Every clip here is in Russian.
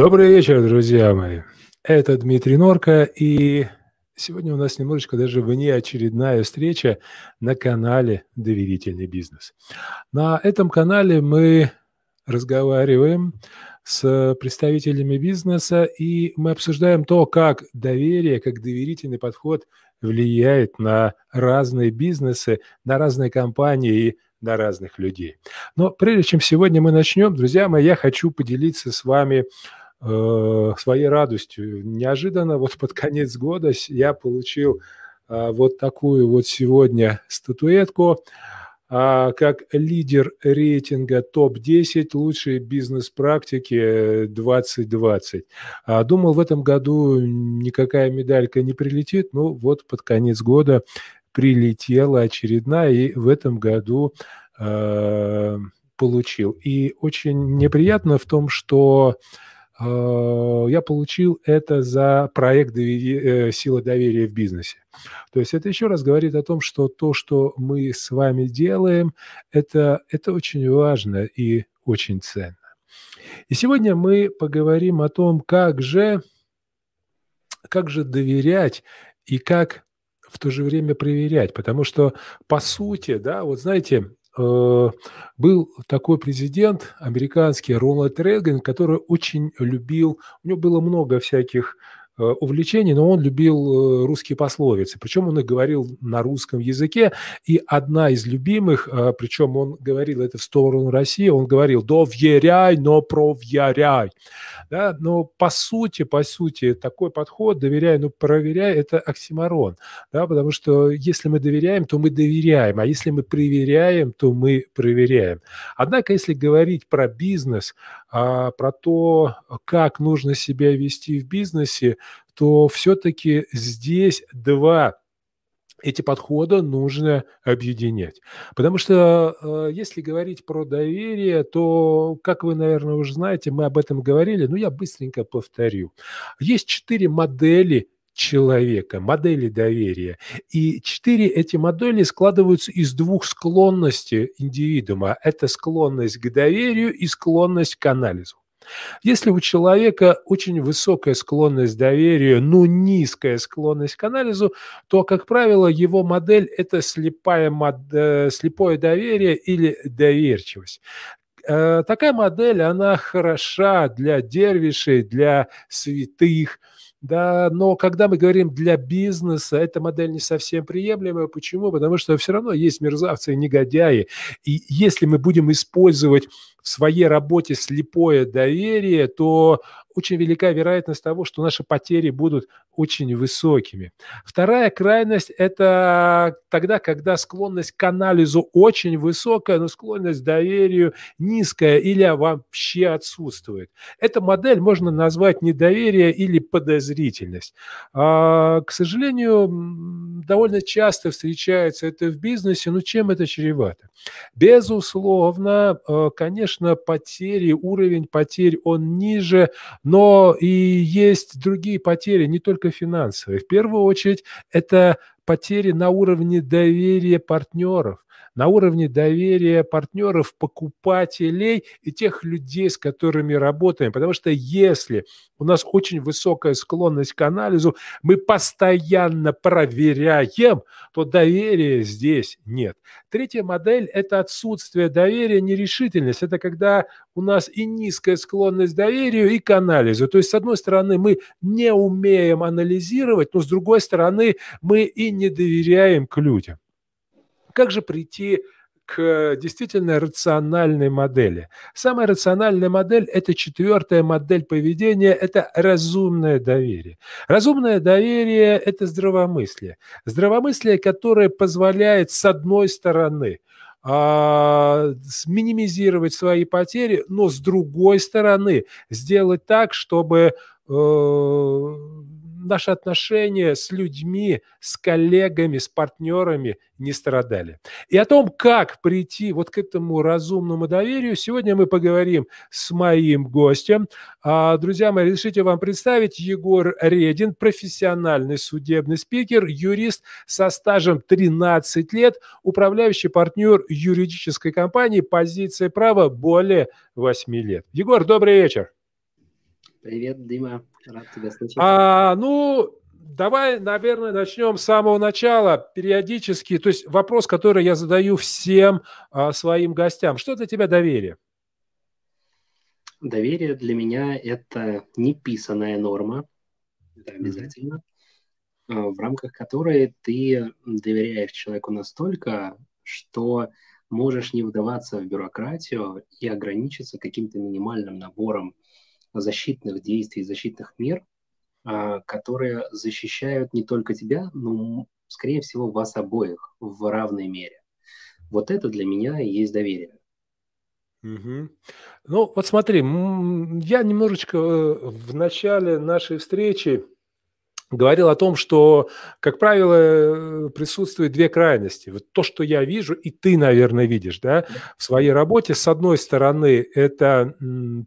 Добрый вечер, друзья мои. Это Дмитрий Норка, и сегодня у нас немножечко даже вне очередная встреча на канале «Доверительный бизнес». На этом канале мы разговариваем с представителями бизнеса, и мы обсуждаем то, как доверие, как доверительный подход влияет на разные бизнесы, на разные компании и на разных людей. Но прежде чем сегодня мы начнем, друзья мои, я хочу поделиться с вами своей радостью. Неожиданно вот под конец года я получил э, вот такую вот сегодня статуэтку а, как лидер рейтинга топ-10 лучшие бизнес-практики 2020. А, думал, в этом году никакая медалька не прилетит, но вот под конец года прилетела очередная, и в этом году э, получил. И очень неприятно в том, что э, я получил это за проект э, «Сила доверия в бизнесе». То есть это еще раз говорит о том, что то, что мы с вами делаем, это, это очень важно и очень ценно. И сегодня мы поговорим о том, как же, как же доверять и как в то же время проверять. Потому что, по сути, да, вот знаете, э, был такой президент американский Рональд Рейган, который очень любил, у него было много всяких Э, увлечений, но он любил э, русские пословицы. Причем он их говорил на русском языке. И одна из любимых, э, причем он говорил это в сторону России, он говорил «доверяй, но проверяй». Да? Но по сути, по сути, такой подход «доверяй, но проверяй» – это оксиморон. Да? Потому что если мы доверяем, то мы доверяем, а если мы проверяем, то мы проверяем. Однако, если говорить про бизнес, а, про то, как нужно себя вести в бизнесе, то все-таки здесь два эти подходы нужно объединять. Потому что э, если говорить про доверие, то, как вы, наверное, уже знаете, мы об этом говорили, но я быстренько повторю. Есть четыре модели человека, модели доверия. И четыре эти модели складываются из двух склонностей индивидуума. Это склонность к доверию и склонность к анализу. Если у человека очень высокая склонность к доверию, но низкая склонность к анализу, то, как правило, его модель – это слепая, э, слепое доверие или доверчивость. Э, такая модель, она хороша для дервишей, для святых, да, но когда мы говорим для бизнеса, эта модель не совсем приемлемая. Почему? Потому что все равно есть мерзавцы и негодяи. И если мы будем использовать в своей работе слепое доверие, то очень велика вероятность того, что наши потери будут очень высокими. Вторая крайность – это тогда, когда склонность к анализу очень высокая, но склонность к доверию низкая или вообще отсутствует. Эта модель можно назвать недоверие или подозрительность. А, к сожалению, довольно часто встречается это в бизнесе, но чем это чревато? Безусловно, э, конечно, потери, уровень потерь, он ниже, но и есть другие потери, не только финансовые. В первую очередь, это потери на уровне доверия партнеров на уровне доверия партнеров, покупателей и тех людей, с которыми работаем. Потому что если у нас очень высокая склонность к анализу, мы постоянно проверяем, то доверия здесь нет. Третья модель – это отсутствие доверия, нерешительность. Это когда у нас и низкая склонность к доверию, и к анализу. То есть, с одной стороны, мы не умеем анализировать, но с другой стороны, мы и не доверяем к людям. Как же прийти к действительно рациональной модели. Самая рациональная модель – это четвертая модель поведения, это разумное доверие. Разумное доверие – это здравомыслие. Здравомыслие, которое позволяет, с одной стороны, а, минимизировать свои потери, но с другой стороны сделать так, чтобы э, наши отношения с людьми, с коллегами, с партнерами не страдали. И о том, как прийти вот к этому разумному доверию, сегодня мы поговорим с моим гостем. А, друзья мои, разрешите вам представить Егор Редин, профессиональный судебный спикер, юрист со стажем 13 лет, управляющий партнер юридической компании «Позиция права» более 8 лет. Егор, добрый вечер. Привет, Дима. Рад тебя слышать. А, ну, давай, наверное, начнем с самого начала, периодически. То есть вопрос, который я задаю всем а, своим гостям. Что для тебя доверие? Доверие для меня – это неписанная норма, это обязательно, mm-hmm. в рамках которой ты доверяешь человеку настолько, что можешь не вдаваться в бюрократию и ограничиться каким-то минимальным набором защитных действий, защитных мер, а, которые защищают не только тебя, но, скорее всего, вас обоих в равной мере. Вот это для меня и есть доверие. Угу. Ну, вот смотри, я немножечко э, в начале нашей встречи говорил о том, что, как правило, присутствует две крайности. Вот то, что я вижу, и ты, наверное, видишь, да, в своей работе. С одной стороны, это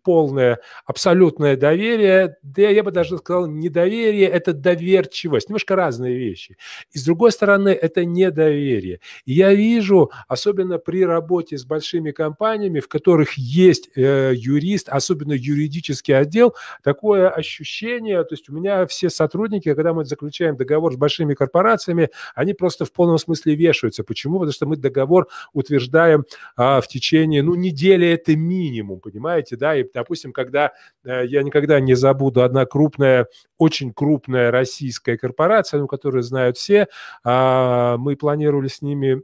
полное, абсолютное доверие, да я бы даже сказал, недоверие, это доверчивость, немножко разные вещи. И с другой стороны, это недоверие. И я вижу, особенно при работе с большими компаниями, в которых есть э, юрист, особенно юридический отдел, такое ощущение, то есть у меня все сотрудники, когда мы заключаем договор с большими корпорациями, они просто в полном смысле вешаются. Почему? Потому что мы договор утверждаем а, в течение, ну, недели это минимум, понимаете, да, и, допустим, когда а, я никогда не забуду, одна крупная, очень крупная российская корпорация, ну, которую знают все, а, мы планировали с ними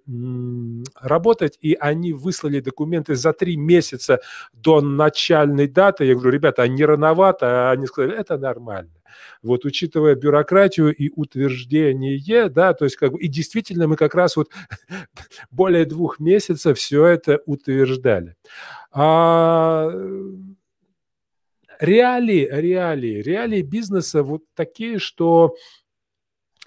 работать, и они выслали документы за три месяца до начальной даты. Я говорю, ребята, а не рановато? А они сказали, это нормально. Вот учитывая бюрократию и утверждение, да, то есть как бы, и действительно мы как раз вот более двух месяцев все это утверждали. А, реалии, реалии, реалии бизнеса вот такие, что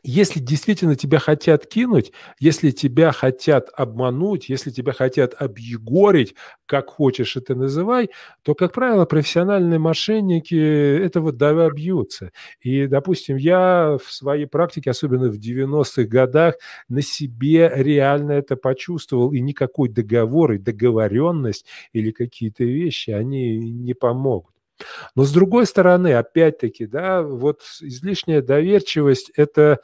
если действительно тебя хотят кинуть, если тебя хотят обмануть, если тебя хотят объегорить, как хочешь это называй, то, как правило, профессиональные мошенники этого добьются. И, допустим, я в своей практике, особенно в 90-х годах, на себе реально это почувствовал, и никакой договор и договоренность или какие-то вещи, они не помогут. Но с другой стороны, опять-таки, да, вот излишняя доверчивость – это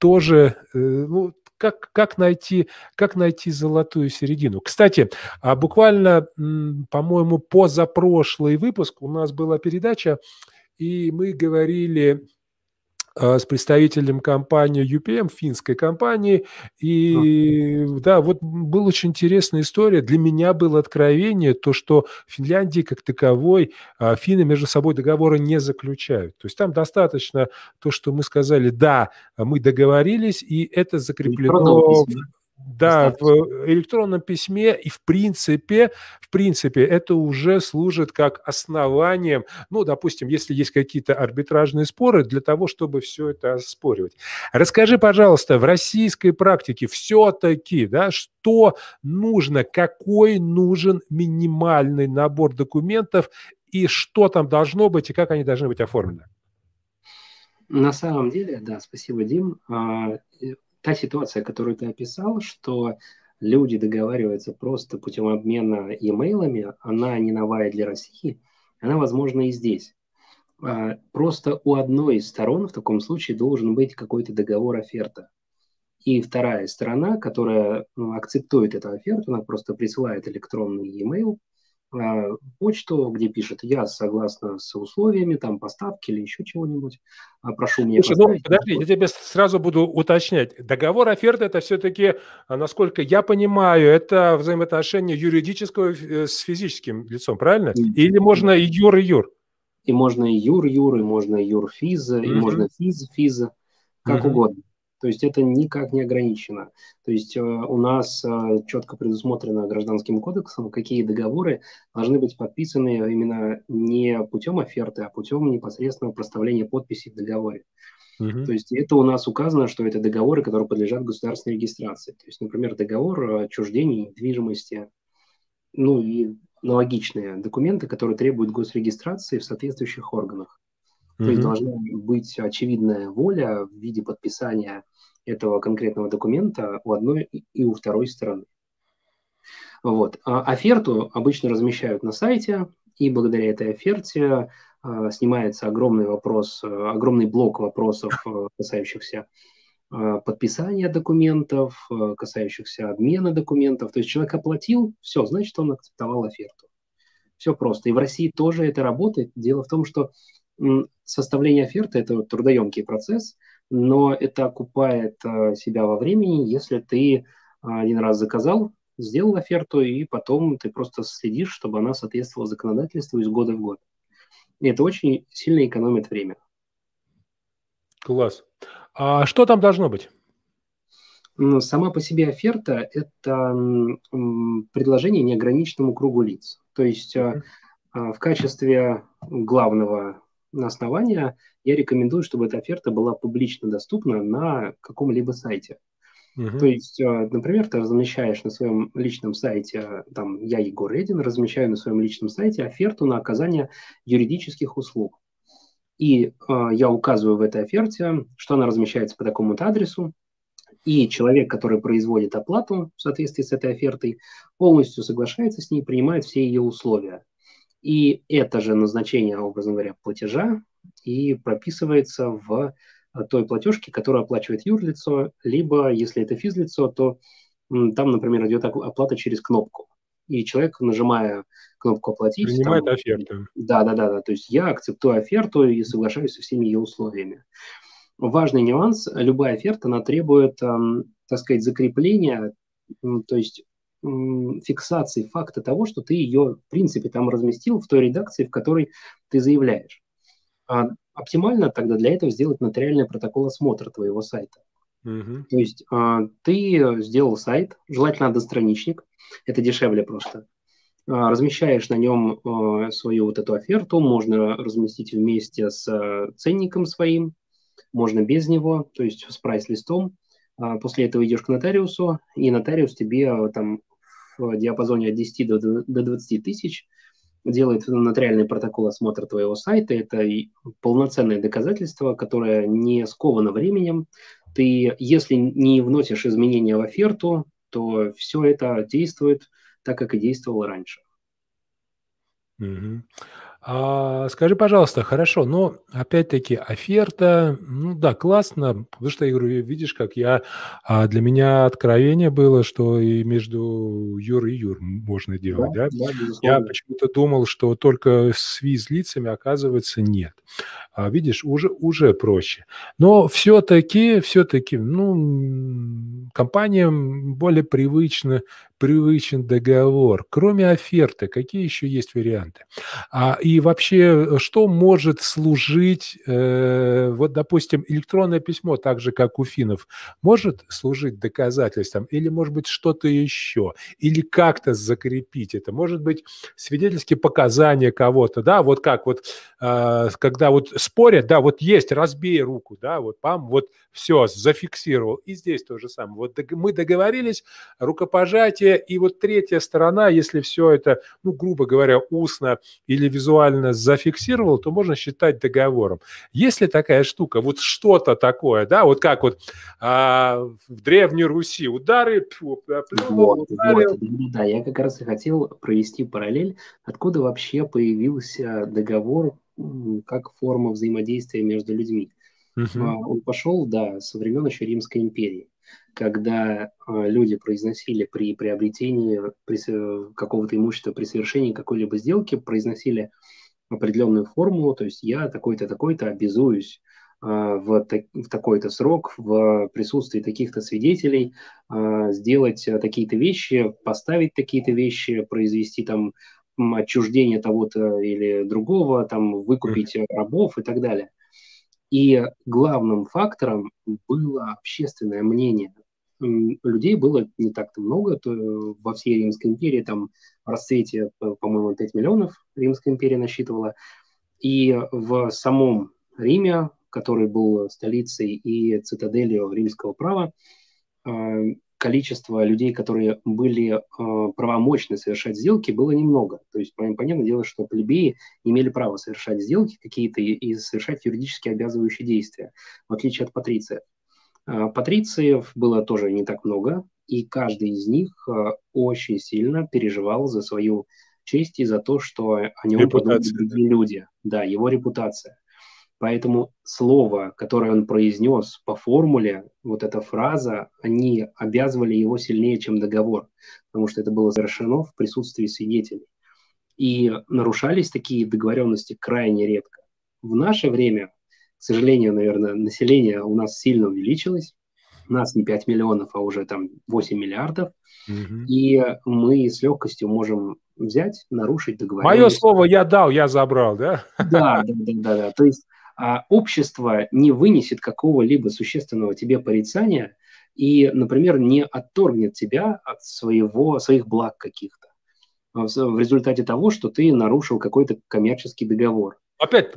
тоже, э, ну, как, как, найти, как найти золотую середину. Кстати, а буквально, по-моему, позапрошлый выпуск у нас была передача, и мы говорили с представителем компании UPM, финской компании. И а. да, вот была очень интересная история. Для меня было откровение то, что в Финляндии как таковой а, финны между собой договора не заключают. То есть там достаточно то, что мы сказали, да, мы договорились, и это закреплено да, в электронном письме и в принципе, в принципе, это уже служит как основанием, ну, допустим, если есть какие-то арбитражные споры, для того, чтобы все это оспоривать. Расскажи, пожалуйста, в российской практике все-таки, да, что нужно, какой нужен минимальный набор документов и что там должно быть и как они должны быть оформлены? На самом деле, да, спасибо, Дим. Та ситуация, которую ты описал, что люди договариваются просто путем обмена имейлами, она не новая для России, она возможна и здесь. А, просто у одной из сторон в таком случае должен быть какой-то договор оферта. И вторая сторона, которая ну, акцептует эту оферту, она просто присылает электронный e-mail – почту, где пишет «Я согласна с условиями там поставки или еще чего-нибудь, а, прошу меня Слушай, ну, подожди, я тебе сразу буду уточнять. Договор оферты – это все-таки, а, насколько я понимаю, это взаимоотношение юридического э, с физическим лицом, правильно? Или можно и юр, и юр? И можно и юр, юр, и можно и юр, физ, mm-hmm. и можно физ, физ, как mm-hmm. угодно. То есть это никак не ограничено. То есть э, у нас э, четко предусмотрено гражданским кодексом, какие договоры должны быть подписаны именно не путем оферты, а путем непосредственного проставления подписи в договоре. Uh-huh. То есть это у нас указано, что это договоры, которые подлежат государственной регистрации. То есть, например, договор отчуждения недвижимости, ну и аналогичные документы, которые требуют госрегистрации в соответствующих органах. То mm-hmm. есть должна быть очевидная воля в виде подписания этого конкретного документа у одной и у второй стороны. Вот. А оферту обычно размещают на сайте, и благодаря этой оферте э, снимается огромный вопрос, э, огромный блок вопросов, э, касающихся э, подписания документов, э, касающихся обмена документов. То есть человек оплатил, все, значит, он акцептовал оферту. Все просто. И в России тоже это работает. Дело в том, что составление оферты – это трудоемкий процесс, но это окупает э, себя во времени, если ты один раз заказал, сделал оферту, и потом ты просто следишь, чтобы она соответствовала законодательству из года в год. И это очень сильно экономит время. Класс. А что там должно быть? Сама по себе оферта – это предложение неограниченному кругу лиц. То есть mm-hmm. в качестве главного основания я рекомендую, чтобы эта оферта была публично доступна на каком-либо сайте. Uh-huh. То есть, а, например, ты размещаешь на своем личном сайте, там, я, Егор Редин, размещаю на своем личном сайте оферту на оказание юридических услуг. И э, я указываю в этой оферте, что она размещается по такому-то адресу, и человек, который производит оплату в соответствии с этой офертой, полностью соглашается с ней, принимает все ее условия. И это же назначение, образно говоря, платежа и прописывается в той платежки, которую оплачивает юрлицо, либо, если это физлицо, то там, например, идет оплата через кнопку. И человек, нажимая кнопку «Оплатить», принимает там, оферту. Да, да, да, да. То есть я акцептую оферту и соглашаюсь со всеми ее условиями. Важный нюанс. Любая оферта, она требует, так сказать, закрепления, то есть фиксации факта того, что ты ее, в принципе, там разместил в той редакции, в которой ты заявляешь. А оптимально тогда для этого сделать нотариальный протокол осмотра твоего сайта. Uh-huh. То есть а, ты сделал сайт, желательно одностраничник, это дешевле просто. А, размещаешь на нем а, свою вот эту оферту, можно разместить вместе с а, ценником своим, можно без него, то есть с прайс-листом. А, после этого идешь к нотариусу, и нотариус тебе а, там диапазоне от 10 до, до 20 тысяч делает нотариальный протокол осмотра твоего сайта. Это полноценное доказательство, которое не сковано временем. Ты, если не вносишь изменения в оферту, то все это действует так, как и действовало раньше. Угу. А, скажи, пожалуйста, хорошо, но опять-таки оферта, ну да, классно, потому что я говорю, видишь, как я, а для меня откровение было, что и между Юр и Юр можно делать, да? да? да я почему-то думал, что только с виз-лицами, оказывается, нет. А, видишь, уже, уже проще. Но все-таки, все-таки, ну, компаниям более привычно привычен договор. Кроме оферты, какие еще есть варианты? А, и вообще, что может служить, э, вот, допустим, электронное письмо, так же, как у финнов, может служить доказательством или, может быть, что-то еще? Или как-то закрепить это? Может быть, свидетельские показания кого-то, да, вот как вот, э, когда вот спорят, да, вот есть, разбей руку, да, вот, пам, вот все, зафиксировал. И здесь то же самое. Вот мы договорились, рукопожатие, и вот третья сторона, если все это, ну, грубо говоря, устно или визуально зафиксировал, то можно считать договором. Если такая штука, вот что-то такое, да, вот как вот а, в Древней Руси удары, плюнул, вот, ударил. Вот, да, я как раз и хотел провести параллель, откуда вообще появился договор как форма взаимодействия между людьми. Uh-huh. Он пошел, да, со времен еще Римской империи, когда а, люди произносили при приобретении при, какого-то имущества, при совершении какой-либо сделки, произносили определенную формулу, то есть я такой-то, такой-то обязуюсь а, в, в такой-то срок, в присутствии таких-то свидетелей, сделать такие-то вещи, поставить такие-то вещи, произвести там отчуждение того-то или другого, там выкупить рабов и так далее. И главным фактором было общественное мнение. Людей было не так-то много, то во всей Римской империи, там в расцвете, по-моему, 5 миллионов Римская империя насчитывала. И в самом Риме, который был столицей и цитаделью римского права, а, количество людей, которые были э, правомочны совершать сделки, было немного. То есть, понятное дело, что плебеи имели право совершать сделки какие-то и, и совершать юридически обязывающие действия, в отличие от патрициев. Э, патрициев было тоже не так много, и каждый из них э, очень сильно переживал за свою чести за то, что о нем подумали другие люди. Да, его репутация. Поэтому слово, которое он произнес по формуле, вот эта фраза, они обязывали его сильнее, чем договор, потому что это было завершено в присутствии свидетелей. И нарушались такие договоренности крайне редко. В наше время, к сожалению, наверное, население у нас сильно увеличилось. Нас не 5 миллионов, а уже там 8 миллиардов. Угу. И мы с легкостью можем взять, нарушить договоренность. Мое слово я дал, я забрал, да? Да, да, да, да. да. То есть а общество не вынесет какого-либо существенного тебе порицания и, например, не отторгнет тебя от своего, своих благ каких-то в результате того, что ты нарушил какой-то коммерческий договор. Опять,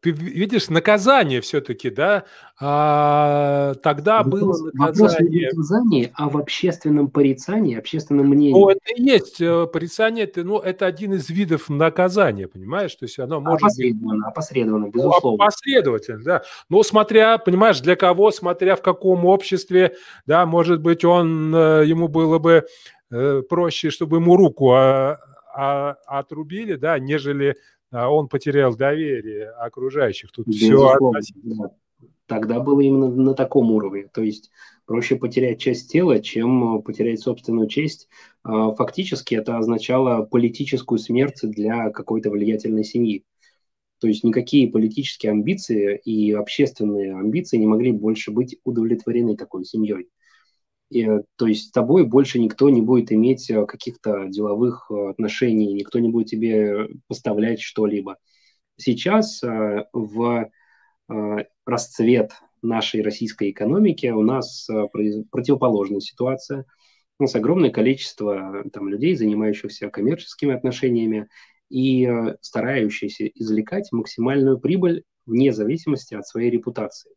ты видишь, наказание все-таки, да? А, тогда вопрос, было наказание. Вопрос наказании, а в общественном порицании, общественном мнении. Ну, это и есть э, порицание, это, ну, это один из видов наказания, понимаешь? То есть оно может опосредованно, быть... опосредованно, безусловно. Ну, опосредованно, да. Но смотря, понимаешь, для кого, смотря в каком обществе, да, может быть, он, э, ему было бы э, проще, чтобы ему руку а, а, отрубили, да, нежели он потерял доверие окружающих. Тут все относительно. Тогда было именно на таком уровне. То есть проще потерять часть тела, чем потерять собственную честь. А, фактически это означало политическую смерть для какой-то влиятельной семьи. То есть никакие политические амбиции и общественные амбиции не могли больше быть удовлетворены такой семьей. И, то есть с тобой больше никто не будет иметь э, каких-то деловых э, отношений, никто не будет тебе поставлять что-либо. Сейчас э, в расцвет нашей российской экономики у нас противоположная ситуация. У нас огромное количество там, людей, занимающихся коммерческими отношениями и старающихся извлекать максимальную прибыль вне зависимости от своей репутации.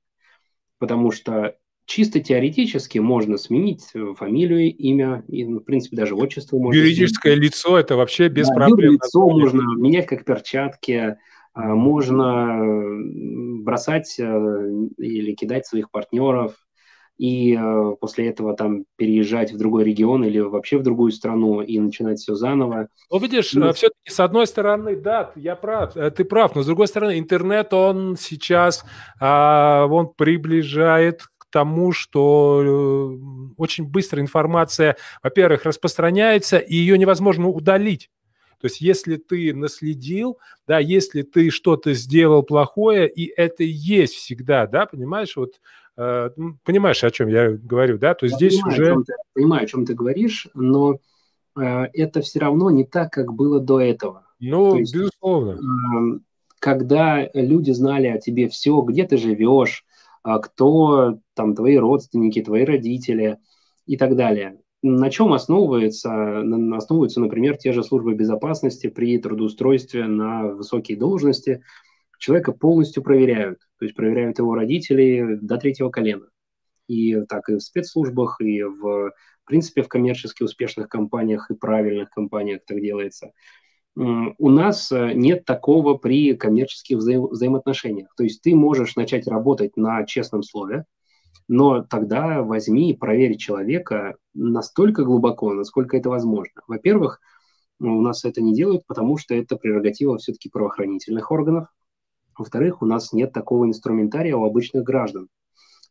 Потому что чисто теоретически можно сменить э, фамилию, имя, и, ну, в принципе, даже отчество можно Юридическое сменить. лицо – это вообще без да, проблем. лицо можно менять как перчатки, а, можно бросать э, или кидать своих партнеров, и э, после этого там переезжать в другой регион или вообще в другую страну и начинать все заново. Ну, видишь, ну, все-таки с одной стороны, да, я прав, ты прав, но с другой стороны, интернет, он сейчас, а, он приближает тому, что э, очень быстро информация, во-первых, распространяется, и ее невозможно удалить. То есть если ты наследил, да, если ты что-то сделал плохое, и это есть всегда, да, понимаешь, вот э, понимаешь, о чем я говорю, да, то я здесь понимаю, уже... О ты, понимаю, о чем ты говоришь, но э, это все равно не так, как было до этого. Ну, есть, безусловно. Э, когда люди знали о тебе все, где ты живешь, кто там твои родственники, твои родители и так далее. На чем основывается, основываются, например, те же службы безопасности при трудоустройстве на высокие должности. Человека полностью проверяют, то есть проверяют его родителей до третьего колена. И так и в спецслужбах, и в, в принципе в коммерчески успешных компаниях и правильных компаниях так делается у нас э, нет такого при коммерческих вза взаимоотношениях. То есть ты можешь начать работать на честном слове, но тогда возьми и проверь человека настолько глубоко, насколько это возможно. Во-первых, у нас это не делают, потому что это прерогатива все-таки правоохранительных органов. Во-вторых, у нас нет такого инструментария у обычных граждан.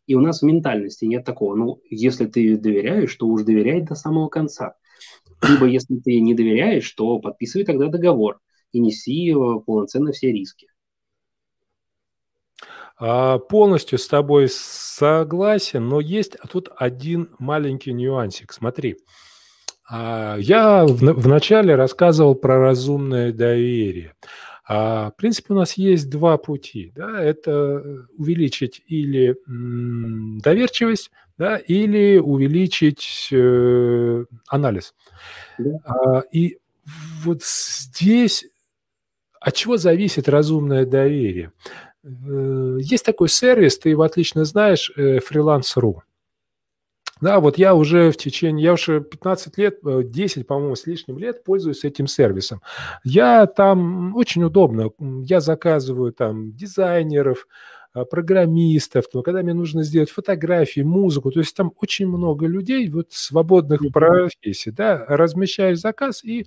И у нас в ментальности нет такого. Ну, если ты доверяешь, то уж доверяй до самого конца. Либо, если ты не доверяешь, то подписывай тогда договор и неси э, полноценно все риски. А, полностью с тобой согласен, но есть тут один маленький нюансик. Смотри, а, я вначале рассказывал про разумное доверие. А, в принципе, у нас есть два пути. Да? Это увеличить или доверчивость, да, или увеличить э, анализ. Да. А, и вот здесь от чего зависит разумное доверие? Э, есть такой сервис, ты его отлично знаешь, э, freelance.ru. Да, вот я уже в течение, я уже 15 лет, 10, э, по-моему, с лишним лет пользуюсь этим сервисом. Я там очень удобно, я заказываю там дизайнеров, программистов, то, когда мне нужно сделать фотографии, музыку, то есть там очень много людей, вот свободных профессий, да, размещаешь заказ и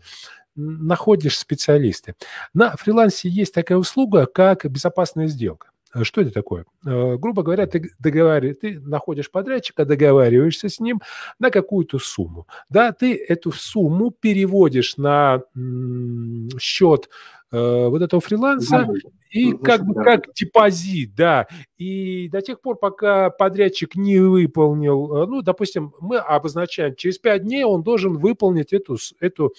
находишь специалисты. На фрилансе есть такая услуга, как безопасная сделка. Э, что это такое? Э, грубо говоря, ты, договариваешь, ты находишь подрядчика, договариваешься с ним на какую-то сумму. Да, ты эту сумму переводишь на счет вот этого фриланса да, и как бы как депозит, да. И до тех пор, пока подрядчик не выполнил, ну, допустим, мы обозначаем, через пять дней он должен выполнить эту, эту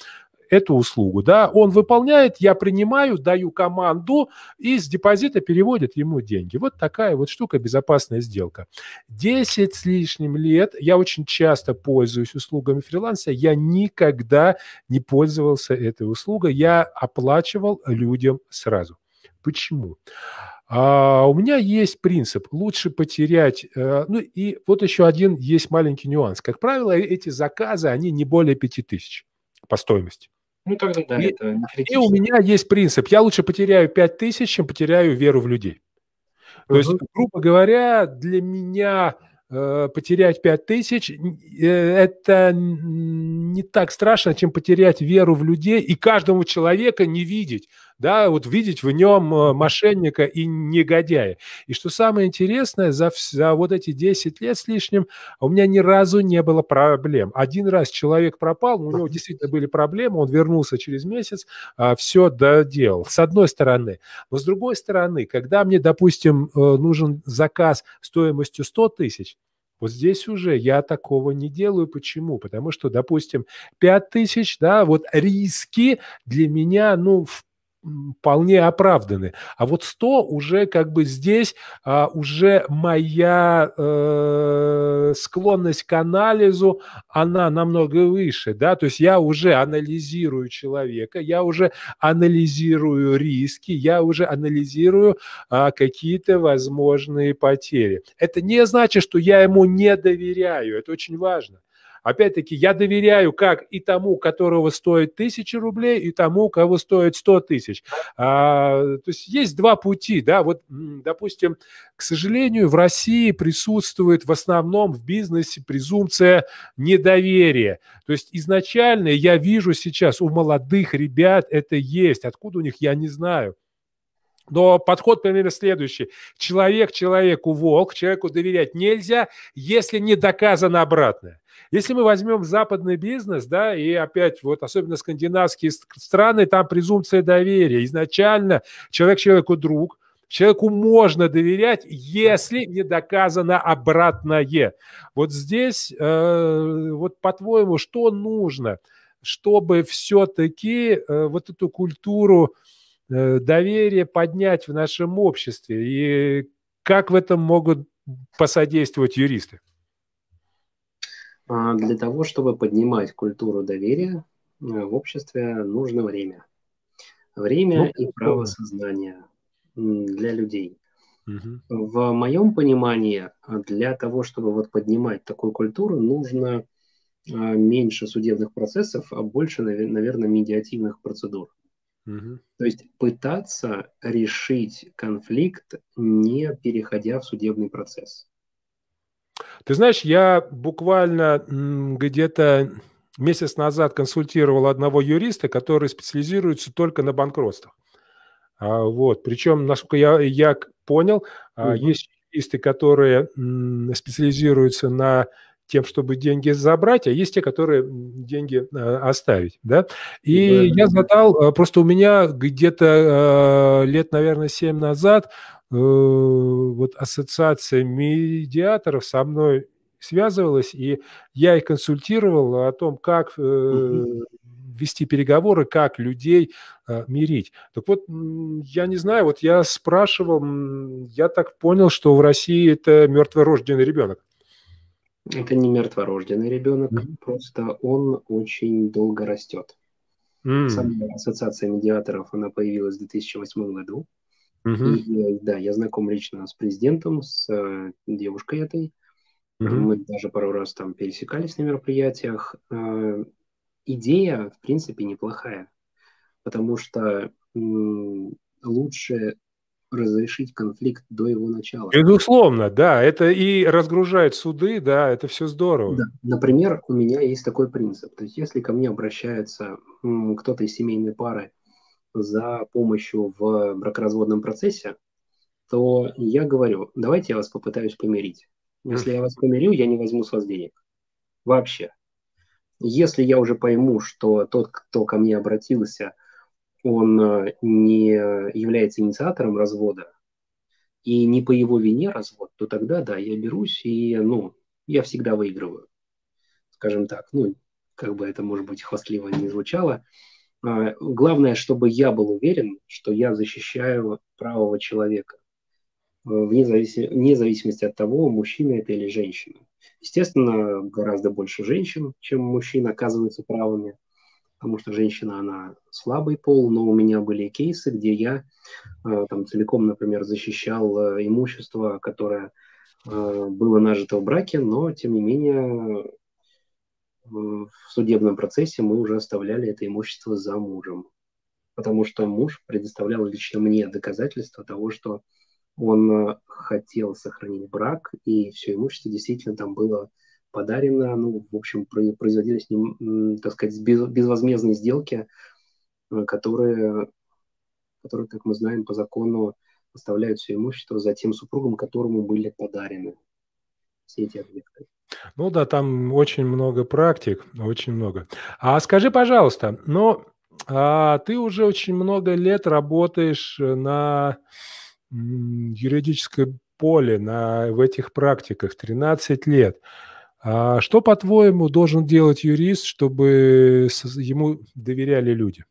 эту услугу. Да? Он выполняет, я принимаю, даю команду, и с депозита переводят ему деньги. Вот такая вот штука, безопасная сделка. 10 с лишним лет я очень часто пользуюсь услугами фриланса, я никогда не пользовался этой услугой, я оплачивал людям сразу. Почему? А у меня есть принцип, лучше потерять, э, ну и вот еще один есть маленький нюанс. Как правило, эти заказы, они не более 5000 по стоимости. Ну, тогда да, и, это И у меня есть принцип. Я лучше потеряю 5 тысяч, чем потеряю веру в людей. То uh-huh. есть, грубо говоря, для меня Э, потерять 5 тысяч, э, это не так страшно, чем потерять веру в людей и каждому человека не видеть, да, вот видеть в нем э, мошенника и негодяя. И что самое интересное, за, за вот эти 10 лет с лишним у меня ни разу не было проблем. Один раз человек пропал, у него действительно были проблемы, он вернулся через месяц, а, все доделал, с одной стороны. Но с другой стороны, когда мне, допустим, нужен заказ стоимостью 100 тысяч, вот здесь уже я такого не делаю. Почему? Потому что, допустим, 5000, да, вот риски для меня, ну, в вполне оправданы. А вот 100 уже как бы здесь а, уже моя э, склонность к анализу, она намного выше, да, то есть я уже анализирую человека, я уже анализирую риски, я уже анализирую а, какие-то возможные потери. Это не значит, что я ему не доверяю, это очень важно. Опять-таки, я доверяю как и тому, которого стоит тысяча рублей, и тому, кого стоит сто тысяч. А, то есть есть два пути, да, вот, допустим, к сожалению, в России присутствует в основном в бизнесе презумпция недоверия. То есть изначально я вижу сейчас у молодых ребят это есть. Откуда у них, я не знаю. Но подход примерно следующий. Человек человеку волк, человеку доверять нельзя, если не доказано обратное. Если мы возьмем западный бизнес, да, и опять вот особенно скандинавские страны, там презумпция доверия. Изначально человек человеку друг, человеку можно доверять, если не доказано обратное. Вот здесь, э, вот по-твоему, что нужно, чтобы все-таки э, вот эту культуру э, доверия поднять в нашем обществе? И как в этом могут посодействовать юристы? А, для того, чтобы поднимать культуру доверия э, в обществе, нужно время. Время ну, и право сознания для людей. Угу. В моем понимании, для того, чтобы вот поднимать такую культуру, нужно а, меньше судебных процессов, а больше, наверное, медиативных процедур. Угу. То есть пытаться решить конфликт, не переходя в судебный процесс. Ты знаешь, я буквально где-то месяц назад консультировал одного юриста, который специализируется только на банкротствах. А, вот. Причем, насколько я, я понял, угу. есть юристы, которые специализируются на тем, чтобы деньги забрать, а есть те, которые деньги а, оставить, да. И да. я задал, просто у меня где-то лет, наверное, 7 назад Э, вот ассоциация медиаторов со мной связывалась, и я их консультировал о том, как э, вести переговоры, как людей э, мирить. Так вот, я не знаю, вот я спрашивал, я так понял, что в России это мертворожденный ребенок. Это не мертворожденный ребенок, mm-hmm. просто он очень долго растет. Mm. Сама ассоциация медиаторов, она появилась в 2008 году. Uh-huh. И, да, я знаком лично с президентом, с э, девушкой этой. Uh-huh. Мы даже пару раз там пересекались на мероприятиях. Э, идея, в принципе, неплохая, потому что м- лучше разрешить конфликт до его начала. Безусловно, да, это и разгружает суды, да, это все здорово. Да. Например, у меня есть такой принцип, то есть если ко мне обращается кто-то из семейной пары за помощью в бракоразводном процессе, то я говорю, давайте я вас попытаюсь помирить. Если я вас помирю, я не возьму с вас денег. Вообще. Если я уже пойму, что тот, кто ко мне обратился, он э, не является инициатором развода, и не по его вине развод, то тогда, да, я берусь, и, ну, я всегда выигрываю. Скажем так, ну, как бы это, может быть, хвастливо не звучало. А, главное, чтобы я был уверен, что я защищаю правого человека, э, вне, зависи... вне зависимости от того, мужчина это или женщина. Естественно, гораздо больше женщин, чем мужчин оказываются правыми, потому что женщина, она слабый пол, но у меня были кейсы, где я э, там целиком, например, защищал э, имущество, которое было нажито в браке, но, тем не менее, в судебном процессе мы уже оставляли это имущество за мужем, потому что муж предоставлял лично мне доказательства того, что он э, хотел сохранить брак, и все имущество действительно там было подарено, ну, в общем, производились, так сказать, безвозмездные сделки, э, которые, которые, как мы знаем, по закону оставляют все имущество за тем супругом, которому были подарены все эти объекты. Ну да, там очень много практик, очень много. А скажи, пожалуйста, но а, ты уже очень много лет работаешь на юридическом поле, на, в этих практиках, 13 лет. А что, по-твоему, должен делать юрист, чтобы ему доверяли люди?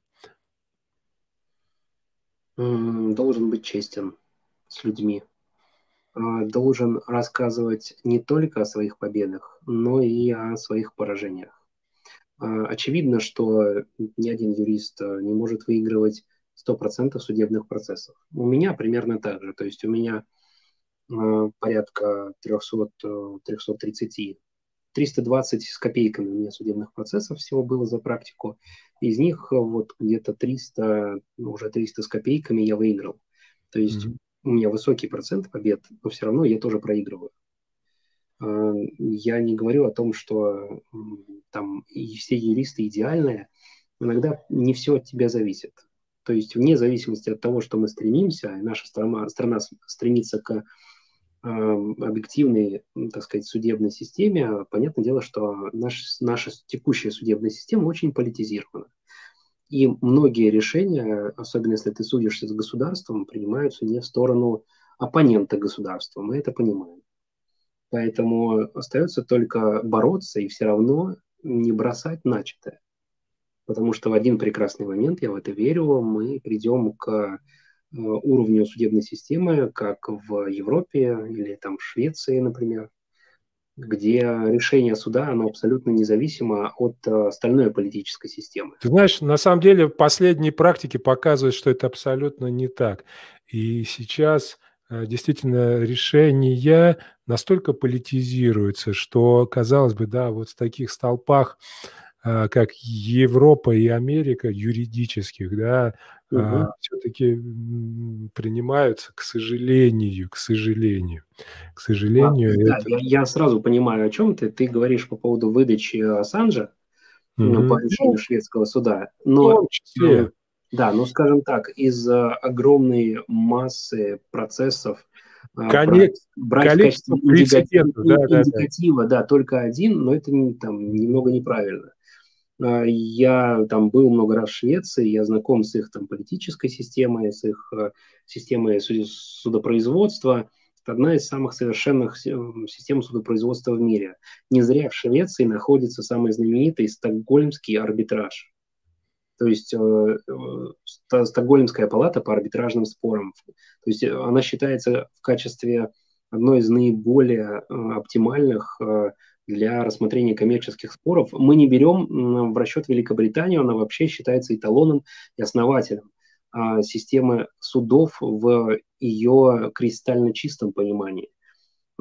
Должен быть честен с людьми. А, должен рассказывать не только о своих победах, но и о своих поражениях. А, очевидно, что ни один юрист а, не может выигрывать 100% судебных процессов. У меня примерно так же. То есть у меня порядка 300, 330, 320 с копейками у меня судебных процессов всего было за практику. Из них вот где-то 300, ну, уже 300 с копейками я выиграл. То есть mm-hmm у меня высокий процент побед, но все равно я тоже проигрываю. А, я не говорю о том, что там все юристы идеальные. Иногда не все от тебя зависит. То есть вне зависимости от того, что мы стремимся, наша страна, страна стремится к э, объективной, так сказать, судебной системе, понятное дело, что наш, наша текущая судебная система очень политизирована. И многие решения, особенно если ты судишься с государством, принимаются не в сторону оппонента государства. Мы это понимаем. Поэтому остается только бороться и все равно не бросать начатое. Потому что в один прекрасный момент, я в это верю, мы придем к уровню судебной системы, как в Европе или там в Швеции, например, где решение суда, оно абсолютно независимо от э, остальной политической системы. Ты знаешь, на самом деле последние практики показывают, что это абсолютно не так. И сейчас э, действительно решения настолько политизируются, что, казалось бы, да, вот в таких столпах как Европа и Америка юридических, да, угу. А, все-таки принимаются, к сожалению, к сожалению, к сожалению. А, это... да, я, я сразу понимаю, о чем ты. Ты говоришь по поводу выдачи Ассанжа угу. по решению ну, шведского суда. Но, ну, да, ну, скажем так, из огромной массы процессов Конец, брать в качестве индикатива, да, индикатива да, да. да, только один, но это там немного неправильно. А, я там был много раз в Швеции, я знаком с их там политической системой, с их э, системой судопроизводства. Это одна из самых совершенных систем судопроизводства в мире. Не зря в Швеции находится самый знаменитый стокгольмский арбитраж. То есть э, э, Стокгольмская палата по арбитражным спорам. То есть она считается в качестве одной из наиболее оптимальных для рассмотрения коммерческих споров. Мы не берем в расчет Великобританию, она вообще считается эталоном и основателем а, системы судов в ее кристально чистом понимании.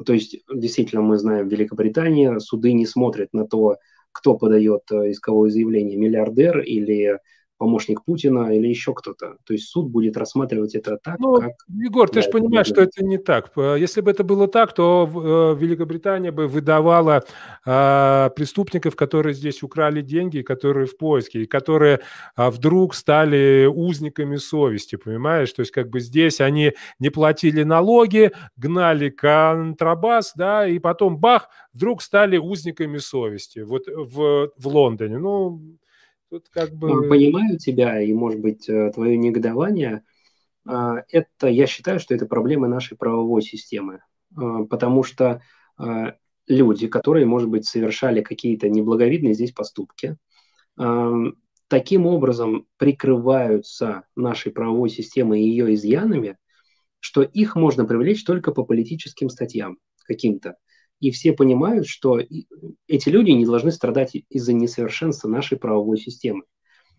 То есть, действительно, мы знаем, в Великобритании суды не смотрят на то, кто подает э, исковое заявление, миллиардер или помощник Путина или еще кто-то. То есть суд будет рассматривать это так, ну, как... Егор, ты же понимаешь, что это не так. Если бы это было так, то э, Великобритания бы выдавала а, преступников, которые здесь украли деньги, которые в поиске, и которые а, вдруг стали узниками совести, понимаешь? То есть как бы здесь они не платили налоги, гнали контрабас, да, и потом бах, вдруг стали узниками совести. Вот в, в Лондоне. Ну, Тут как бы... Понимаю тебя и, может быть, э, твое негодование. А, это, я считаю, что это проблема нашей правовой системы, а, потому что а, люди, которые, может быть, совершали какие-то неблаговидные здесь поступки, таким образом прикрываются нашей правовой системой и ее изъянами, что их можно привлечь только по политическим статьям каким-то и все понимают, что эти люди не должны страдать из-за несовершенства нашей правовой системы.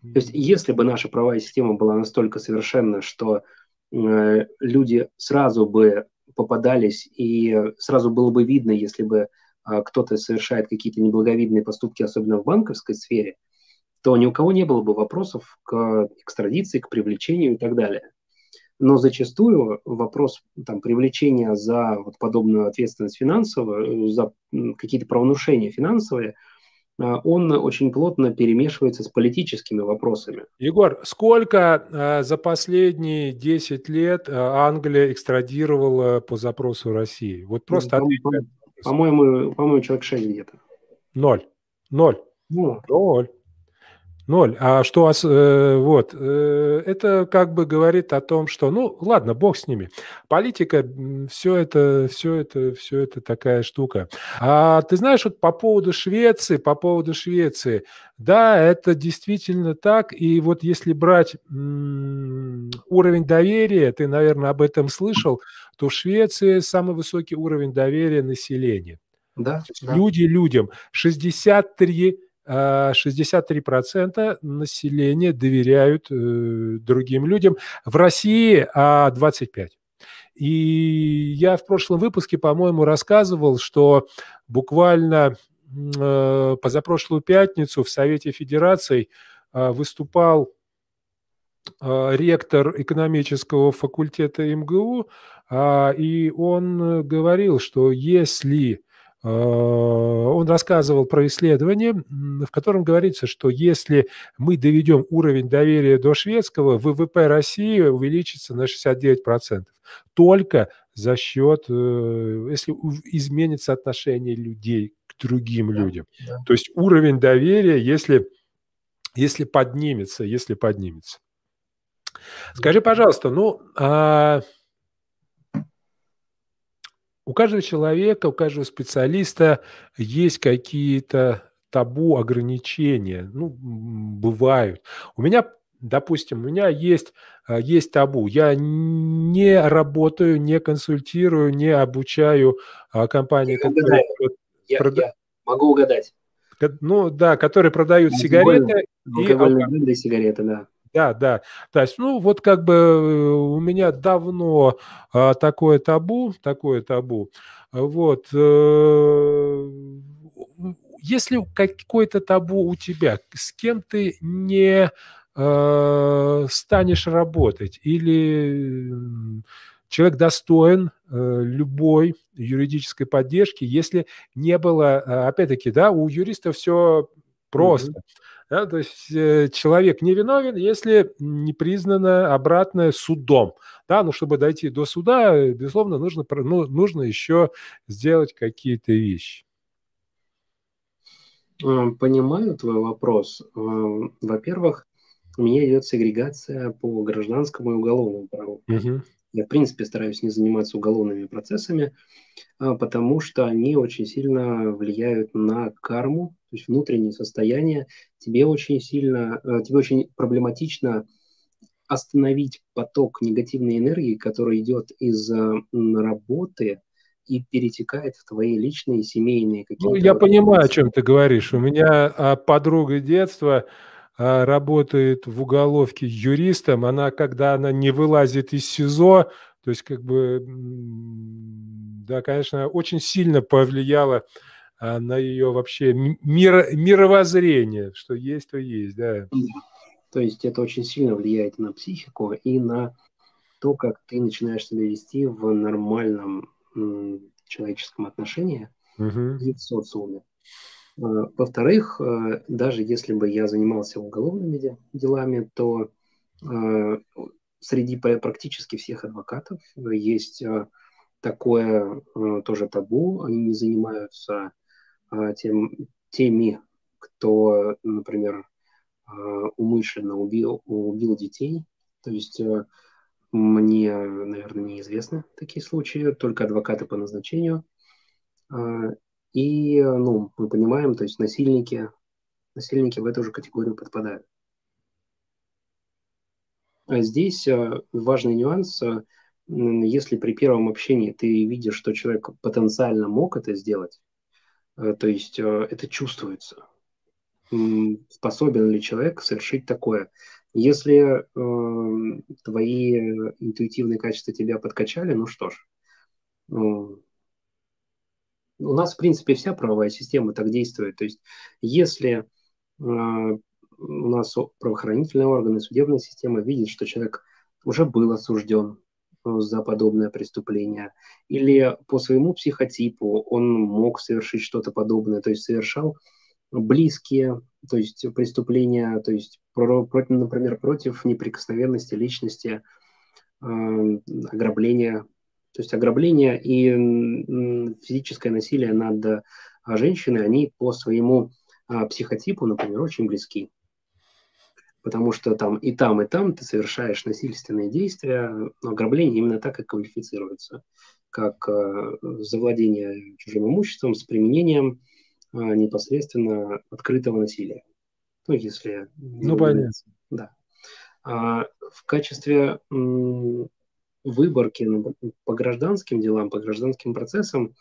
То есть, если бы наша правовая система была настолько совершенна, что э, люди сразу бы попадались, и сразу было бы видно, если бы э, кто-то совершает какие-то неблаговидные поступки, особенно в банковской сфере, то ни у кого не было бы вопросов к экстрадиции, к привлечению и так далее но зачастую вопрос там, привлечения за вот подобную ответственность финансовую, за какие-то правонарушения финансовые, а, он очень плотно перемешивается с политическими вопросами. Егор, сколько э, за последние 10 лет э, Англия экстрадировала по запросу России? Вот просто ну, по, по-моему, по-моему, человек 6 где-то. Ноль. Ноль. Ну. Ноль. Ноль. А что, э, вот, э, это как бы говорит о том, что, ну, ладно, бог с ними. Политика, все это, все это, все это такая штука. А ты знаешь, вот по поводу Швеции, по поводу Швеции, да, это действительно так. И вот если брать уровень доверия, ты, наверное, об этом слышал, то в Швеции самый высокий уровень доверия населения. Да, да. Люди людям. 63 63% населения доверяют э, другим людям. В России а 25%. И я в прошлом выпуске, по-моему, рассказывал, что буквально э, позапрошлую пятницу в Совете Федераций э, выступал ректор экономического факультета МГУ, и он говорил, что если Э, он рассказывал про исследование, в котором говорится, что если мы доведем уровень доверия до шведского, ВВП России увеличится на 69%. Только за счет, э, если изменится отношение людей к другим людям. Да. То есть уровень доверия, если, если поднимется, если поднимется. Скажи, пожалуйста, ну, а у каждого человека, у каждого специалиста есть какие-то табу, ограничения. Ну, бывают. У меня, допустим, у меня есть, а, есть табу. Я не работаю, не консультирую, не обучаю а, компании, я которые... Я, прода... я могу угадать. Ну, да, которые продают сигареты. Алкогольные и сигареты, да. Да, да. То есть, ну, вот как бы э, у меня давно а, такое табу, такое табу. Вот. Э, если какое-то табу у тебя, с кем ты не э, станешь работать или человек достоин э, любой юридической поддержки, если не было, а, опять-таки, да, у юриста все просто. Mm-hmm. Да, то есть э, человек не виновен, если не признано обратное судом. Да, но чтобы дойти до суда, э, безусловно, нужно, ну, нужно еще сделать какие-то вещи. Э, понимаю твой вопрос. Во-первых, у меня идет сегрегация по гражданскому и уголовному праву. Угу. Я, в принципе, стараюсь не заниматься уголовными процессами, а, потому что они очень сильно влияют на карму, то есть внутреннее состояние. Тебе очень сильно, э, тебе очень проблематично остановить поток негативной энергии, который идет из работы и перетекает в твои личные, семейные какие-то... Ну, я понимаю, о чем ты говоришь. У меня а, подруга детства, а, работает в уголовке юристом, она, когда она не вылазит из СИЗО, то есть, как бы, да, конечно, очень сильно повлияло а, на ее вообще миро, мировоззрение, что есть, то есть, да. То есть это очень сильно влияет на психику и на то, как ты начинаешь себя вести в нормальном человеческом отношении Мгм. и в социуме. А, Во-вторых, э, даже если бы я занимался уголовными де- делами, то э, среди пра- практически всех адвокатов есть э, такое э, тоже табу. Они не занимаются э, тем, теми, кто, например, э, умышленно убил, убил детей. То есть э, мне, наверное, неизвестны такие случаи, только адвокаты по назначению. И, ну, мы понимаем, то есть насильники, насильники в эту же категорию подпадают. А здесь э, важный нюанс, э, если при первом общении ты видишь, что человек потенциально мог это сделать, э, то есть э, это чувствуется, способен ли человек совершить такое. Если э, твои интуитивные качества тебя подкачали, ну что ж, ну, у нас, в принципе, вся правовая система так действует. То есть, если э, у нас правоохранительные органы, судебная система видит, что человек уже был осужден э, за подобное преступление, или по своему психотипу он мог совершить что-то подобное, то есть совершал близкие, то есть преступления, то есть, про, против, например, против неприкосновенности личности, э, ограбления то есть ограбление и физическое насилие над женщиной, они по своему а, психотипу, например, очень близки. Потому что там и там, и там ты совершаешь насильственные действия, но ограбление именно так и квалифицируется, как а, завладение чужим имуществом с применением а, непосредственно открытого насилия. Ну, если... Ну, понятно. Да. В качестве выборки по гражданским делам, по гражданским процессам,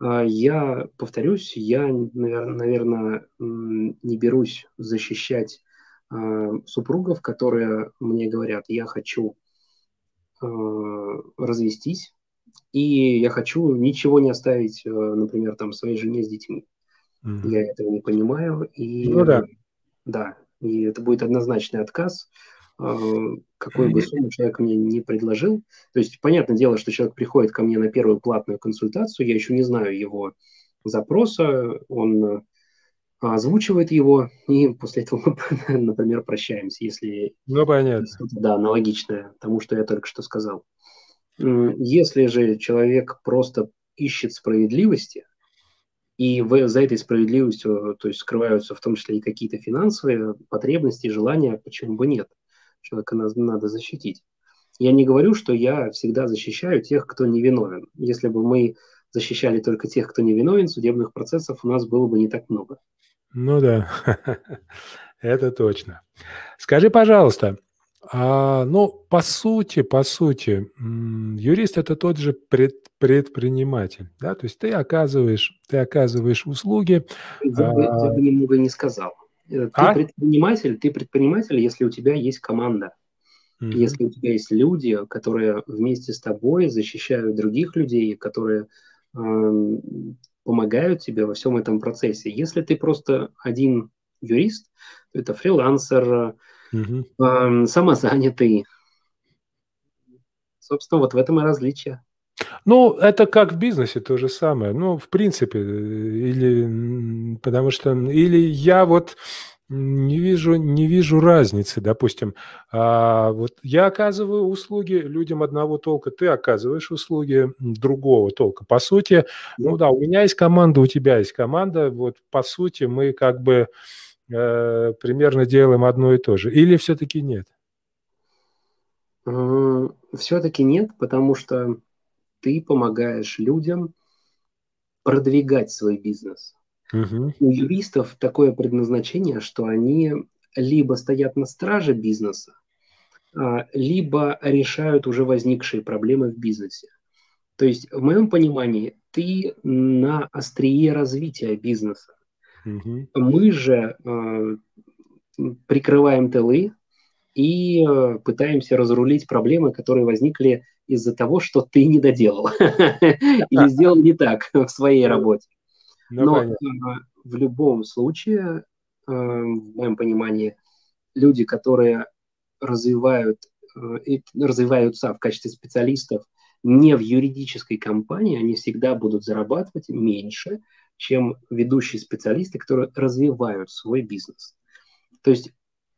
я повторюсь, я, наверное, не берусь защищать супругов, которые мне говорят, я хочу развестись, и я хочу ничего не оставить, например, там своей жене с детьми. Mm-hmm. Я этого не понимаю, и ну, да. да, и это будет однозначный отказ какой бы сумму человек мне не предложил. То есть, понятное дело, что человек приходит ко мне на первую платную консультацию, я еще не знаю его запроса, он озвучивает его, и после этого мы, например, прощаемся, если ну, понятно. да, аналогичное тому, что я только что сказал. Если же человек просто ищет справедливости, и за этой справедливостью то есть, скрываются в том числе и какие-то финансовые потребности, желания, почему бы нет – человека надо защитить. Я не говорю, что я всегда защищаю тех, кто невиновен. Если бы мы защищали только тех, кто невиновен, судебных процессов у нас было бы не так много. Ну да, это точно. Скажи, пожалуйста, а, ну, по сути, по сути, юрист это тот же пред, предприниматель, да, то есть ты оказываешь, ты оказываешь услуги. Я, а... я бы немного не сказал. Ты а? предприниматель, ты предприниматель, если у тебя есть команда. Mm-hmm. Если у тебя есть люди, которые вместе с тобой защищают других людей, которые э, помогают тебе во всем этом процессе. Если ты просто один юрист, то это фрилансер, mm-hmm. э, самозанятый. Собственно, вот в этом и различие. Ну, это как в бизнесе то же самое. Ну, в принципе, или потому что или я вот не вижу, не вижу разницы, допустим. А, вот я оказываю услуги людям одного толка, ты оказываешь услуги другого толка. По сути, ну да, у меня есть команда, у тебя есть команда. Вот по сути мы как бы э, примерно делаем одно и то же. Или все-таки нет? Все-таки нет, потому что ты помогаешь людям продвигать свой бизнес. Угу. У юристов такое предназначение, что они либо стоят на страже бизнеса, а, либо решают уже возникшие проблемы в бизнесе. То есть, в моем понимании, ты на острие развития бизнеса. Угу. Мы же э, прикрываем тылы и э, пытаемся разрулить проблемы, которые возникли из-за того, что ты не доделал или сделал не так в своей работе. Ну, Но в любом случае, в моем понимании, люди, которые развивают, э, развиваются в качестве специалистов не в юридической компании, они всегда будут зарабатывать меньше, чем ведущие специалисты, которые развивают свой бизнес. То есть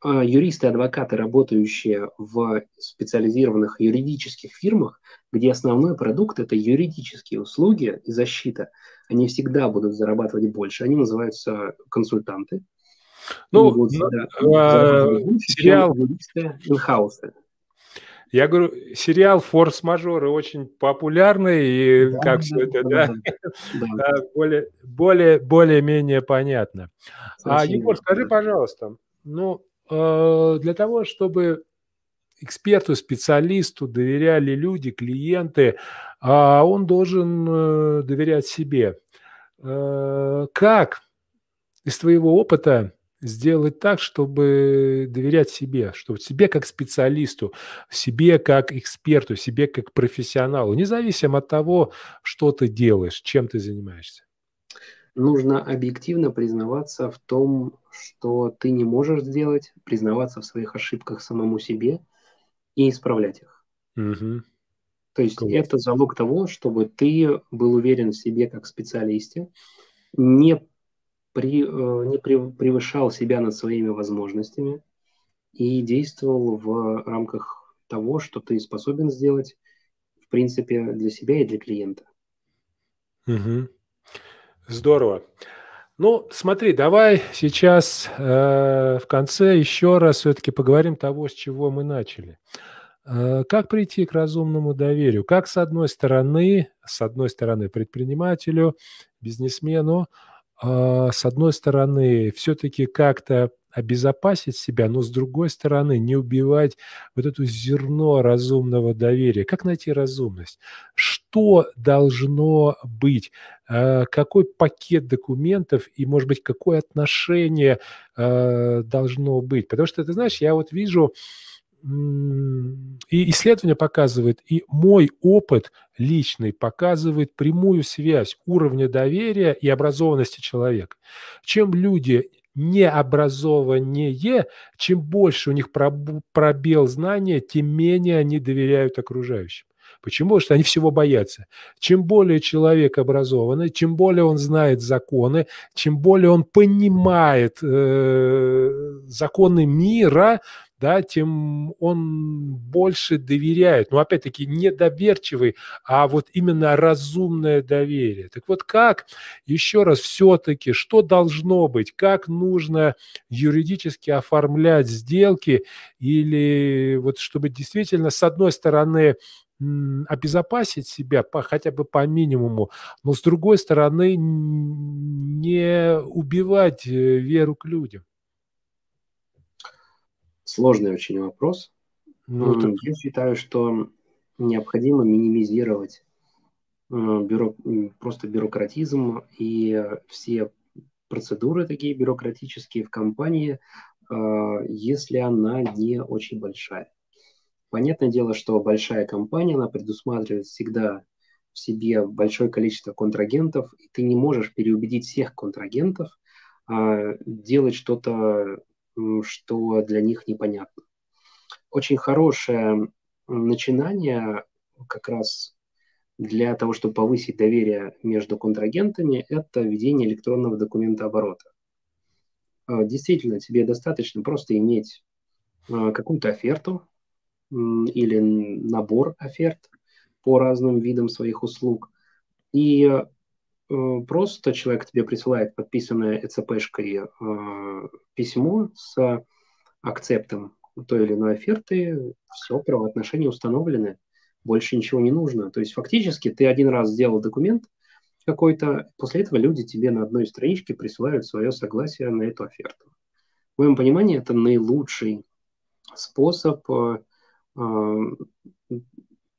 юристы, адвокаты, работающие в специализированных юридических фирмах, где основной продукт – это юридические услуги и защита, они всегда будут зарабатывать больше. Они называются консультанты. Ну, а, сериал... Юристы Я говорю, сериал «Форс-мажоры» очень популярный, и да, как да, все это, да, да, да. более, более, более-менее понятно. А, Совершенно. А, Егор, скажи, пожалуйста, ну, Э, для того, чтобы эксперту, специалисту доверяли люди, клиенты, а он должен э, доверять себе. Э, как из твоего опыта сделать так, чтобы доверять себе, чтобы себе как специалисту, себе как эксперту, себе как профессионалу, независимо от того, что ты делаешь, чем ты занимаешься? Нужно объективно признаваться в том, что ты не можешь сделать, признаваться в своих ошибках самому себе и исправлять их. Угу. То есть Класс. это залог того, чтобы ты был уверен в себе как специалисте, не, при, э, не превышал себя над своими возможностями и действовал в рамках того, что ты способен сделать, в принципе, для себя и для клиента. Угу. Здорово. Ну, смотри, давай сейчас э, в конце еще раз все-таки поговорим того, с чего мы начали. Э, как прийти к разумному доверию? Как с одной стороны, с одной стороны предпринимателю, бизнесмену, э, с одной стороны все-таки как-то обезопасить себя, но с другой стороны не убивать вот это зерно разумного доверия. Как найти разумность? Что должно быть? Э, какой пакет документов и, может быть, какое отношение э, должно быть? Потому что, ты знаешь, я вот вижу, и исследование показывает, и мой опыт личный показывает прямую связь уровня доверия и образованности человека. Чем люди необразованнее, чем больше у них пробел знания, тем менее они доверяют окружающим. Почему? Потому что они всего боятся. Чем более человек образованный, чем более он знает законы, чем более он понимает э, законы мира, да, тем он больше доверяет. Но опять-таки недоверчивый, а вот именно разумное доверие. Так вот как, еще раз, все-таки, что должно быть, как нужно юридически оформлять сделки или вот чтобы действительно, с одной стороны, обезопасить себя по, хотя бы по минимуму, но с другой стороны не убивать э, веру к людям. Сложный очень вопрос. Ну, это... Я считаю, что необходимо минимизировать э, бюро... просто бюрократизм и все процедуры такие бюрократические в компании, э, если она не очень большая. Понятное дело, что большая компания, она предусматривает всегда в себе большое количество контрагентов, и ты не можешь переубедить всех контрагентов а, делать что-то что для них непонятно. Очень хорошее начинание как раз для того, чтобы повысить доверие между контрагентами, это введение электронного документа оборота. А, действительно, тебе достаточно просто иметь а, какую-то оферту или набор оферт по разным видам своих услуг. И Э, просто человек тебе присылает подписанное ЭЦПшкой э, письмо с акцептом той или иной оферты, все, правоотношения установлены, больше ничего не нужно. То есть фактически ты один раз сделал документ какой-то, после этого люди тебе на одной страничке присылают свое согласие на эту оферту. В моем понимании это наилучший способ э,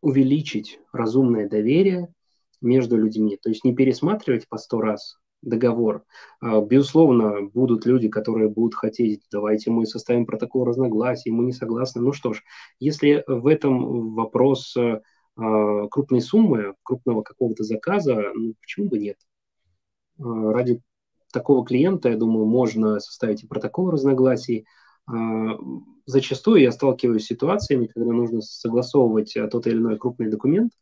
увеличить разумное доверие между людьми. То есть не пересматривать по сто раз договор. А, безусловно, будут люди, которые будут хотеть, давайте мы составим протокол разногласий, мы не согласны. Ну что ж, если в этом вопрос а, крупной суммы, крупного какого-то заказа, ну, почему бы нет? Ради такого клиента, я думаю, можно составить и протокол разногласий, зачастую я сталкиваюсь с ситуациями, когда нужно согласовывать тот или иной крупный документ,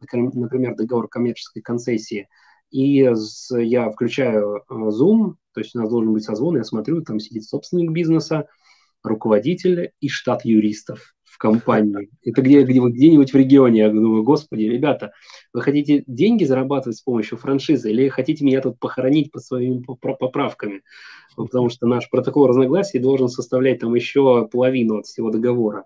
например, договор коммерческой концессии, и я включаю Zoom, то есть у нас должен быть созвон, я смотрю, там сидит собственник бизнеса, руководитель и штат юристов в компании. Это где, где, где-нибудь в регионе. Я думаю, господи, ребята, вы хотите деньги зарабатывать с помощью франшизы или хотите меня тут похоронить под своими поправками? Потому что наш протокол разногласий должен составлять там еще половину от всего договора.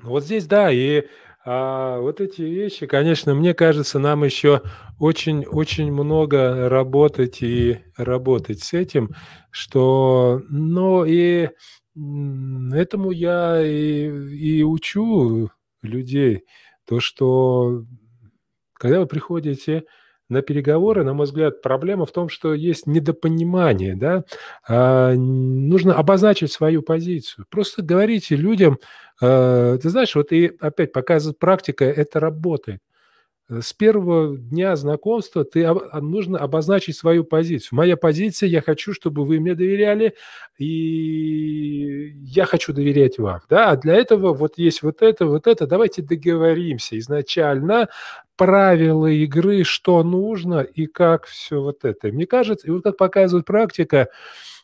Вот здесь, да, и а, вот эти вещи, конечно, мне кажется, нам еще очень-очень много работать и работать с этим, что, ну и Этому я и, и учу людей, то, что когда вы приходите на переговоры, на мой взгляд, проблема в том, что есть недопонимание, да, а, нужно обозначить свою позицию. Просто говорите людям, а, ты знаешь, вот и опять показывает практика, это работает. Э, с первого дня знакомства ты а, нужно обозначить свою позицию. Моя позиция, я хочу, чтобы вы мне доверяли, и я хочу доверять вам. Да? А для этого вот есть вот это, вот это. Давайте договоримся изначально правила игры, что нужно и как все вот это. Мне кажется, и вот как показывает практика,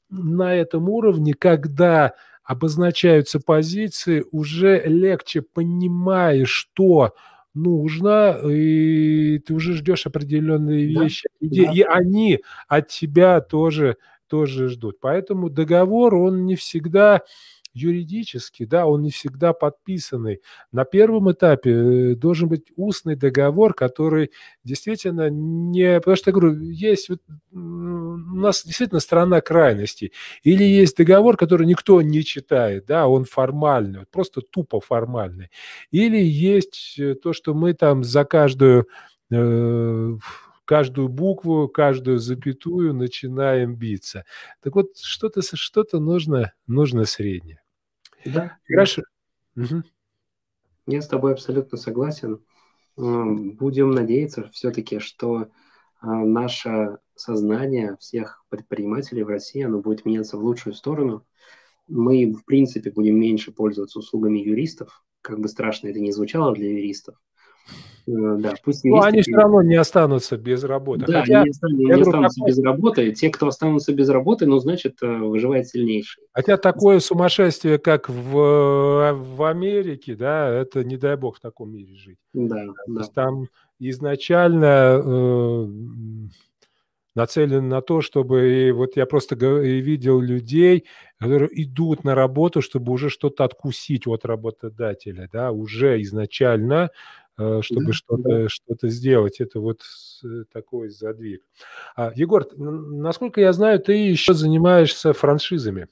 на этом уровне, когда обозначаются позиции, уже легче понимаешь, что нужно, и ты уже ждешь определенные вещи, да, и, да. и они от тебя тоже, тоже ждут. Поэтому договор, он не всегда юридически, да, он не всегда подписанный. На первом этапе э, должен быть устный договор, который действительно не... Потому что, я говорю, есть... У нас действительно страна крайностей. Или есть договор, который никто не читает, да, он формальный, просто тупо формальный. Или есть э, то, что мы там за каждую э, каждую букву, каждую запятую начинаем биться. Так вот, что-то что нужно, нужно среднее. Да. Хорошо. Угу. Я с тобой абсолютно согласен. Будем надеяться все-таки, что а, наше сознание всех предпринимателей в России, оно будет меняться в лучшую сторону. Мы, в принципе, будем меньше пользоваться услугами юристов, как бы страшно это ни звучало для юристов. Э, да, пусть Но они все равно не останутся без работы. Да, Хотя, они не, не останутся такой... без работы. Те, кто останутся без работы, ну, значит, э, выживает сильнейший. Хотя такое сумасшествие, как в, в Америке, да, это не дай бог в таком мире жить. Да, да. Там изначально э, нацелен на то, чтобы, и вот я просто видел людей, которые идут на работу, чтобы уже что-то откусить от работодателя, да, уже изначально Э, чтобы да, что-то да. что сделать. Это вот э, такой задвиг. А, Егор, насколько я знаю, ты еще занимаешься франшизами.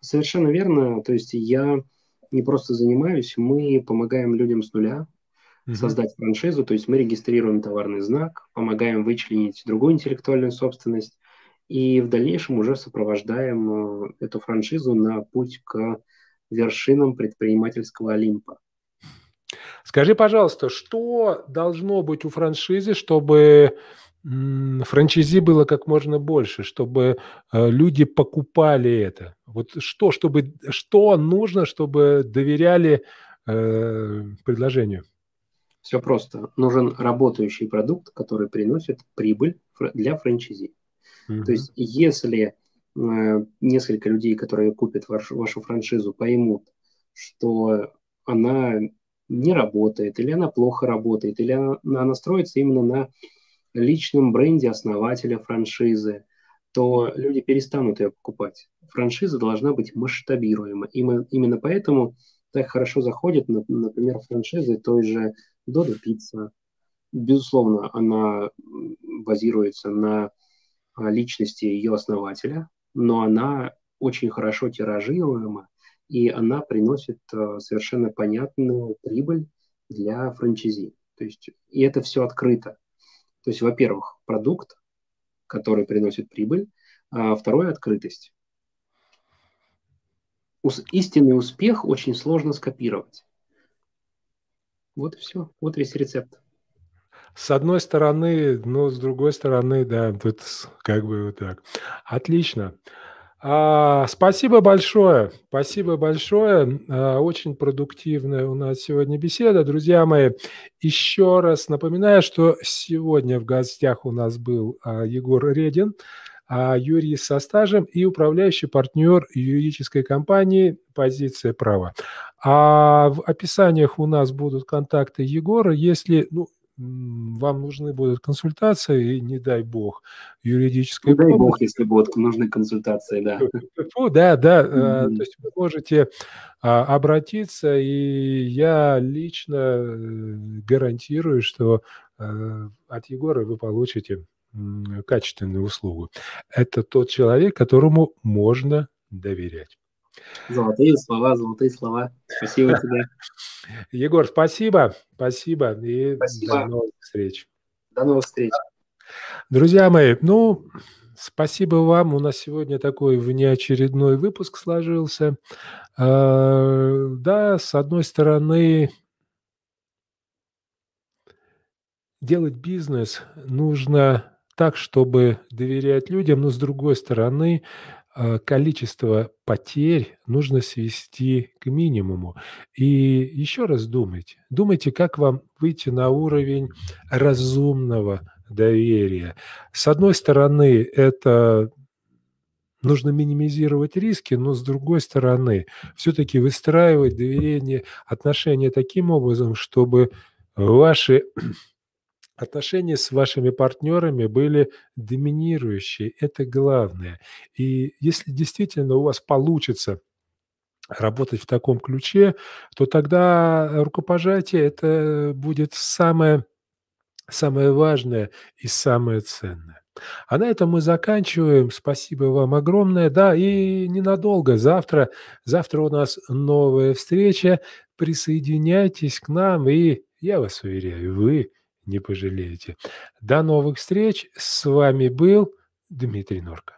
Совершенно верно. То есть я не просто занимаюсь, мы помогаем людям с нуля угу. создать франшизу. То есть мы регистрируем товарный знак, помогаем вычленить другую интеллектуальную собственность и в дальнейшем уже сопровождаем э, эту франшизу на путь к вершинам предпринимательского Олимпа. Скажи, пожалуйста, что должно быть у франшизы, чтобы франчайзи было как можно больше, чтобы э, люди покупали это? Вот что, чтобы, что нужно, чтобы доверяли э, предложению? Все просто. Нужен работающий продукт, который приносит прибыль для франчайзи. Угу. То есть, если э, несколько людей, которые купят вашу, вашу франшизу, поймут, что она не работает, или она плохо работает, или она, она строится именно на личном бренде основателя франшизы, то люди перестанут ее покупать. Франшиза должна быть масштабируема. Именно поэтому так хорошо заходит, например, франшизы той же Dodo Pizza. Безусловно, она базируется на а, личности ее основателя, но она очень хорошо тиражируема, и она приносит э, совершенно понятную прибыль для франчайзи. То есть, и это все открыто. То есть, во-первых, продукт, который приносит прибыль, а второе – открытость. Истинный успех очень сложно скопировать. Вот и все. Вот весь рецепт. С одной стороны, но с другой стороны, да, тут как бы вот так. Отлично. А, спасибо большое, спасибо большое. А, очень продуктивная у нас сегодня беседа. Друзья мои, еще раз напоминаю, что сегодня в гостях у нас был а, Егор Редин, а, юрист со стажем и управляющий партнер юридической компании «Позиция права». А в описаниях у нас будут контакты Егора. Если, ну, вам нужны будут консультации, и не дай бог, юридическая Не дай бог, если будут нужны консультации, да. Фу, да, да, mm-hmm. то есть вы можете а, обратиться, и я лично гарантирую, что от Егора вы получите качественную услугу. Это тот человек, которому можно доверять. Золотые слова, золотые слова. Спасибо тебе. Егор, спасибо. Спасибо. И спасибо. до новых встреч. До новых встреч. Друзья мои, ну, спасибо вам. У нас сегодня такой внеочередной выпуск сложился. А, да, с одной стороны, делать бизнес нужно так, чтобы доверять людям, но с другой стороны, а, количество потерь нужно свести к минимуму. И еще раз думайте. Думайте, как вам выйти на уровень разумного доверия. С одной стороны, это нужно минимизировать риски, но с другой стороны, все-таки выстраивать доверение, отношения таким образом, чтобы ваши отношения с вашими партнерами были доминирующие. Это главное. И если действительно у вас получится работать в таком ключе, то тогда рукопожатие это будет самое, самое важное и самое ценное. А на этом мы заканчиваем. Спасибо вам огромное. Да, и ненадолго. Завтра, завтра у нас новая встреча. Присоединяйтесь к нам, и я вас уверяю, вы не пожалеете. До новых встреч. С вами был Дмитрий Норка.